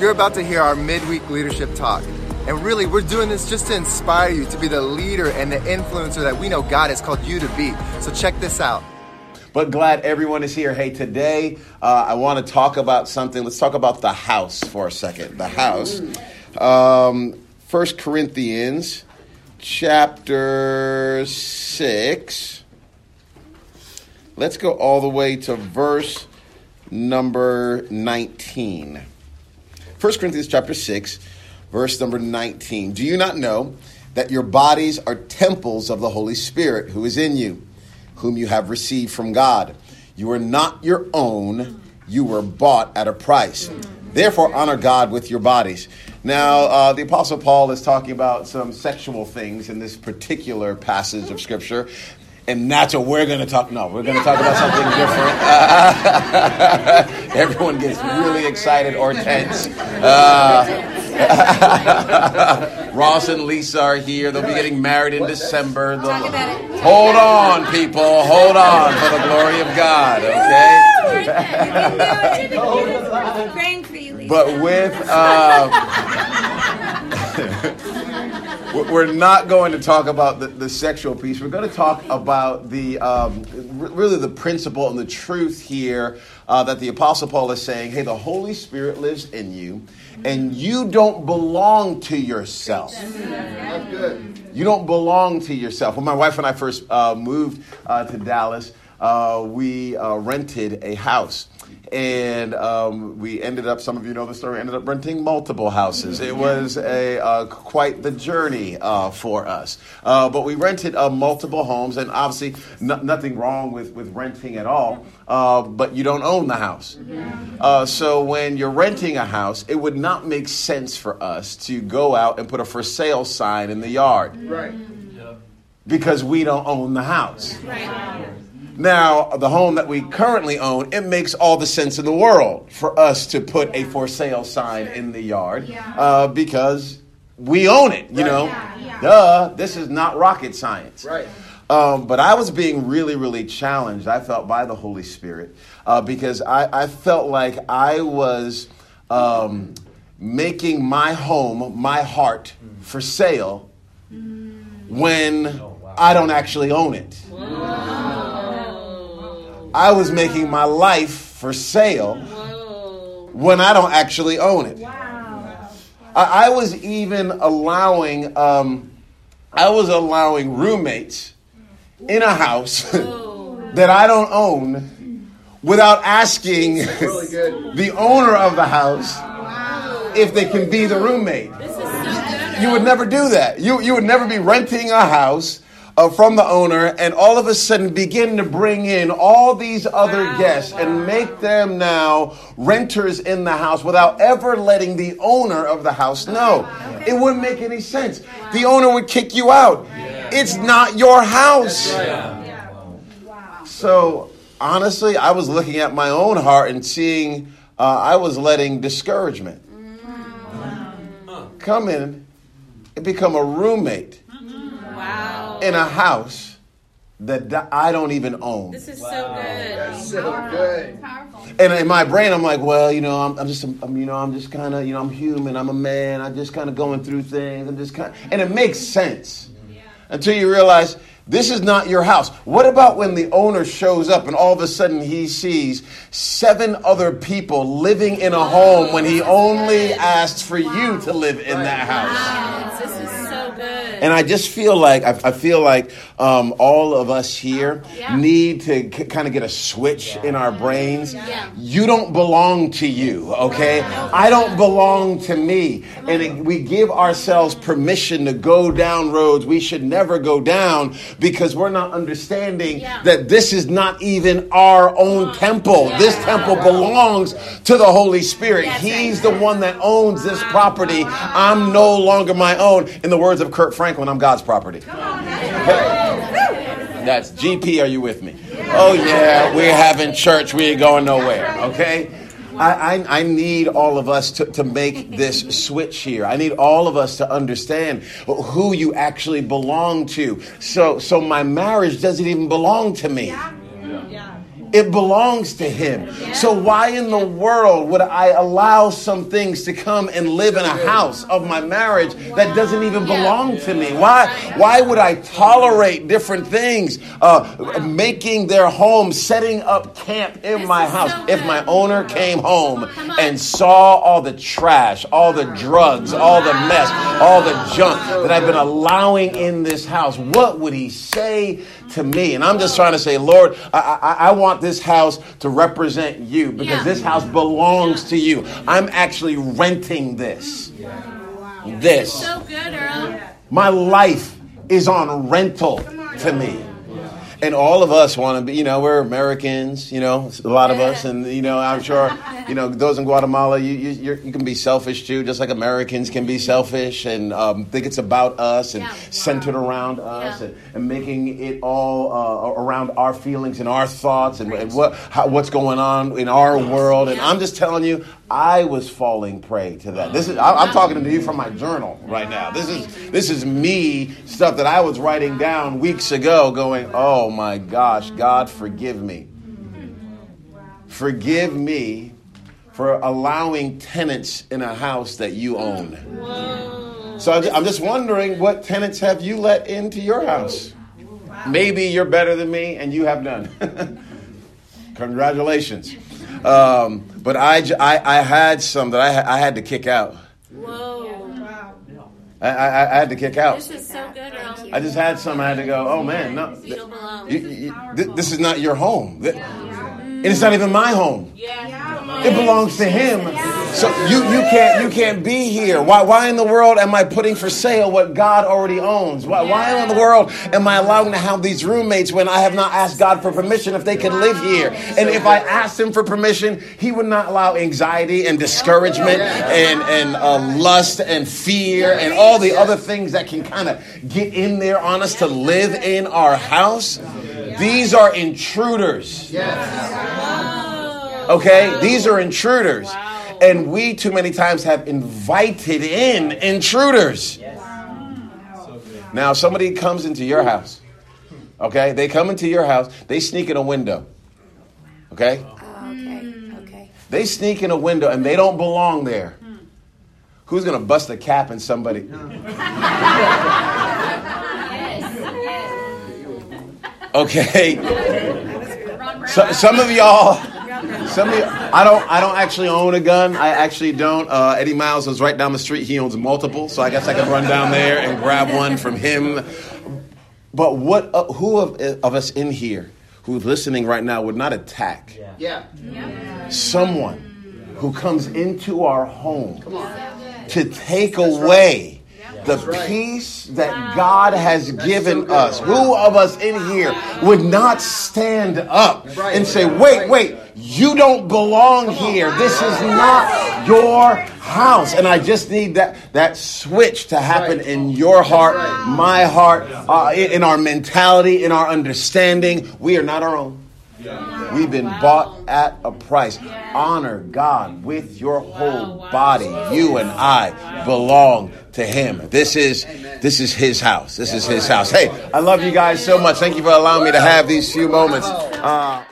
You're about to hear our midweek leadership talk. And really, we're doing this just to inspire you to be the leader and the influencer that we know God has called you to be. So check this out. But glad everyone is here. Hey, today uh, I want to talk about something. Let's talk about the house for a second. The house. Um, 1 Corinthians chapter 6. Let's go all the way to verse number 19. 1 Corinthians chapter 6, verse number 19. Do you not know that your bodies are temples of the Holy Spirit who is in you, whom you have received from God? You are not your own, you were bought at a price. Therefore, honor God with your bodies. Now, uh, the Apostle Paul is talking about some sexual things in this particular passage of Scripture and that's what we're going to talk. No, we're going to talk about something different. everyone gets really excited or tense. Uh, Ross and Lisa are here. They'll be getting married in December. They'll, hold on, people. Hold on for the glory of God. Okay. Praying for you, Lisa. But with. Uh, we're not going to talk about the, the sexual piece. We're going to talk about the um, really the principle and the truth here uh, that the Apostle Paul is saying. Hey, the Holy Spirit lives in you, and you don't belong to yourself. That's good. You don't belong to yourself. When my wife and I first uh, moved uh, to Dallas, uh, we uh, rented a house and um, we ended up. Some of you know the story. Ended up renting multiple houses. It was a uh, quite the journey uh, for us. Uh, but we rented uh, multiple homes, and obviously n- nothing wrong with with renting at all. Uh, but you don't own the house. Uh, so when you're renting a house, it would not make sense for us to go out and put a for sale sign in the yard Right. because we don't own the house. Right. Now, the home that we currently own, it makes all the sense in the world for us to put a for sale sign in the yard uh, because we own it, you know. Duh, this is not rocket science. Right. Um, but I was being really, really challenged, I felt, by the Holy Spirit uh, because I, I felt like I was um, making my home, my heart, for sale when I don't actually own it. I was making my life for sale when I don't actually own it. I, I was even allowing, um, I was allowing roommates in a house that I don't own without asking Really good. the owner of the house if they can be the roommate. You would never do that. You, you would never be renting a house uh, from the owner and all of a sudden begin to bring in all these other guests and make them now renters in the house without ever letting the owner of the house know. It wouldn't make any sense. The owner would kick you out. It's not your house. So honestly, I was looking at my own heart and seeing uh, I was letting discouragement come in and become a roommate Wow. In a house that I don't even own. This is so good. That's so good. And in my brain, I'm like, well, you know, I'm, I'm just, I'm, you know, I'm just kind of, you know, I'm human. I'm a man. I'm just kind of going through things. I'm just kind, of, and it makes sense until you realize this is not your house. What about when the owner shows up and all of a sudden he sees seven other people living in a oh, home when he only asked for you to live in that house? This is so good. And I just feel like I, I feel like um, all of us here Yeah. need to kind of get a switch in our brains. Yeah. You don't belong to you, okay? I don't belong to me, and it, we give ourselves permission to go down roads we should never go down because we're not understanding Yeah. that this is not even our own temple. This temple belongs to the Holy Spirit. He's the one that owns this property. I'm no longer my own. In the words of Kirk Franklin, I'm God's property. That's GP. Are you with me? Oh yeah, we're having church. We ain't going nowhere. Okay. I, I, I need all of us to, to make this switch here. I need all of us to understand who you actually belong to. So so my marriage doesn't even belong to me. It belongs to Him. So why in the world would I allow some things to come and live in a house of my marriage that doesn't even belong to me? Why? Why would I tolerate different things, uh, making their home, setting up camp in my house? If my owner came home and saw all the trash, all the drugs, all the mess, all the junk that I've been allowing in this house, what would he say to me? And I'm just trying to say, Lord, I, I, I want this house to represent you because Yeah. this house belongs to you. I'm actually renting this. This. So good, Earl. My life is on rental to me. And all of us want to be, you know, we're Americans, you know, a lot of us. And, you know, I'm sure, you know, those in Guatemala, you, you, you're, you can be selfish too, just like Americans can be selfish and um, think it's about us and Yeah. centered around us Yeah. and, and making it all uh, around our feelings and our thoughts and, and what, how, what's going on in our world. And I'm just telling you, I was falling prey to that. This is I, I'm talking to you from my journal right now. This is this is me stuff that I was writing down weeks ago, going, "Oh my gosh, God, forgive me, forgive me for allowing tenants in a house that you own." So I'm just wondering, what tenants have you let into your house? Maybe you're better than me, and you have none. Congratulations. Um, but I had some that I, ha- I had to kick out. Whoa. I, I, I had to kick out. This is so good, Earl. I just had some. I had to go. Oh man, no, You you, you, th- this is not your home. Th- And it's not even my home. Yeah. It belongs to him. So you, you can't you can't be here. Why why in the world am I putting for sale what God already owns? Why why in the world am I allowing to have these roommates when I have not asked God for permission if they could live here? And if I asked him for permission, he would not allow anxiety and discouragement and and uh, lust and fear and all the other things that can kind of get in there on us to live in our house. These are intruders. Okay? These are intruders. And we too many times have invited in intruders. Now, somebody comes into your house. Okay? They come into your house, they sneak in a window. Okay? Oh, okay, okay. They sneak in a window and they don't belong there. Who's going to bust a cap in somebody? Okay. So, some of y'all, some of you, I don't, I don't actually own a gun. I actually don't. Uh, Eddie Miles is right down the street. He owns multiple, so I guess I could run down there and grab one from him. But what, uh, who of, of us in here who's listening right now would not attack Yeah. someone who comes into our home to take away the peace that God has given us. Who of us in here would not stand up and say, wait, wait, you don't belong here. This is not your house. And I just need that, that switch to happen in your heart, my heart, uh, in in our mentality, in our understanding. We are not our own. We've been bought at a price. Honor God with your whole body. You and I belong to Him. This is this is His house. This is His house. Hey, I love you guys so much. Thank you for allowing me to have these few moments. Uh,